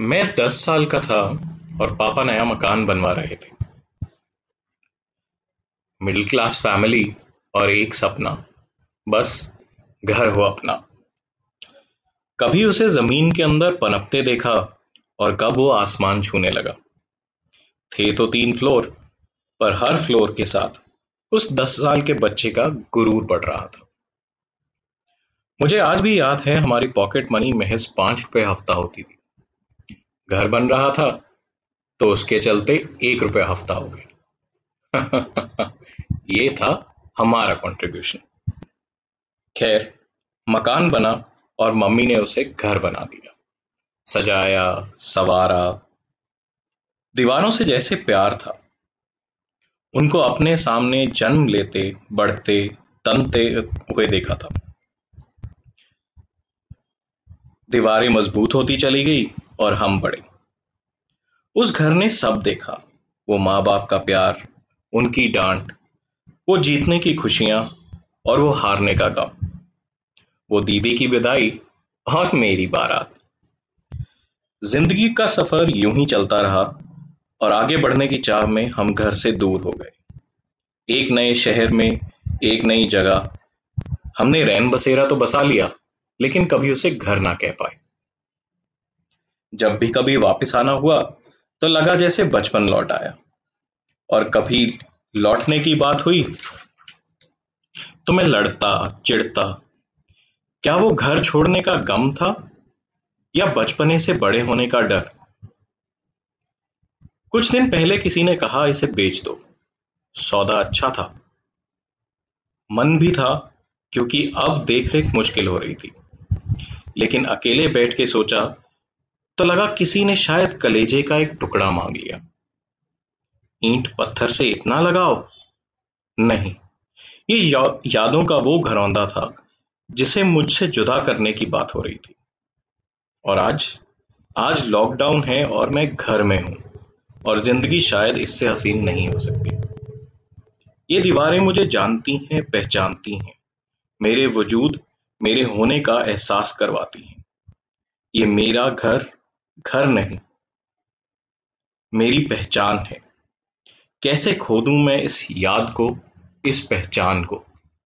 मैं दस साल का था और पापा नया मकान बनवा रहे थे। मिडिल क्लास फैमिली और एक सपना। बस घर हो अपना। कभी उसे ज़मीन के अंदर पनपते देखा और कब वो आसमान छूने लगा। थे तो तीन फ्लोर, पर हर फ्लोर के साथ उस दस साल के बच्चे का गुरूर बढ़ रहा था। मुझे आज भी याद है, हमारी पॉकेट मनी महज पाँच रुपए हफ़्ता होती थी। घर बन रहा था तो उसके चलते एक रुपया हफ़्ता हो गया। ये था हमारा कंट्रीब्यूशन खैर, मकान बना और मम्मी ने उसे घर बना दिया। सजाया, सवारा। दीवारों से जैसे प्यार था। उनको अपने सामने जन्म लेते, बढ़ते, तनते हुए देखा था। दीवारें मज़बूत होती चली गई और हम बड़े। उस घर ने सब देखा। वो माँ बाप का प्यार, उनकी डांट, वो जीतने की खुशियाँ और वो हारने का गम। वो दीदी की विदाई और मेरी बारात। ज़िंदगी का सफ़र यूँ ही चलता रहा और आगे बढ़ने की चाह में हम घर से दूर हो गए। एक नए शहर में, एक नई जगह। हमने रैन बसेरा तो बसा लिया, लेकिन कभी उसे घर ना कह पाए। जब भी कभी वापस आना हुआ तो लगा जैसे बचपन लौट आया। और कभी लौटने की बात हुई? तो मैं लड़ता, चिढ़ता, क्या वो घर छोड़ने का गम था? या बचपने से बड़े होने का डर? कुछ दिन पहले किसी ने कहा, इसे बेच दो। सौदा अच्छा था। मन भी था, क्योंकि अब देखरेख मुश्किल हो रही थी। लेकिन अकेले बैठ के सोचा तो लगा किसी ने शायद कलेजे का एक टुकड़ा मांग लिया। ईंट पत्थर से इतना लगाओ नहीं। ये या, यादों का वो घरौंदा था जिसे मुझसे जुदा करने की बात हो रही थी। और आज आज लॉकडाउन है और मैं घर में हूँ और ज़िंदगी शायद इससे हसीन नहीं हो सकती। ये दीवारें मुझे जानती हैं पहचानती हैं। मेरे वजूद मेरे होने का एहसास करवाती हैं। ये मेरा घर घर नहीं। मेरी पहचान है। कैसे खो दूँ मैं इस याद को, इस पहचान को?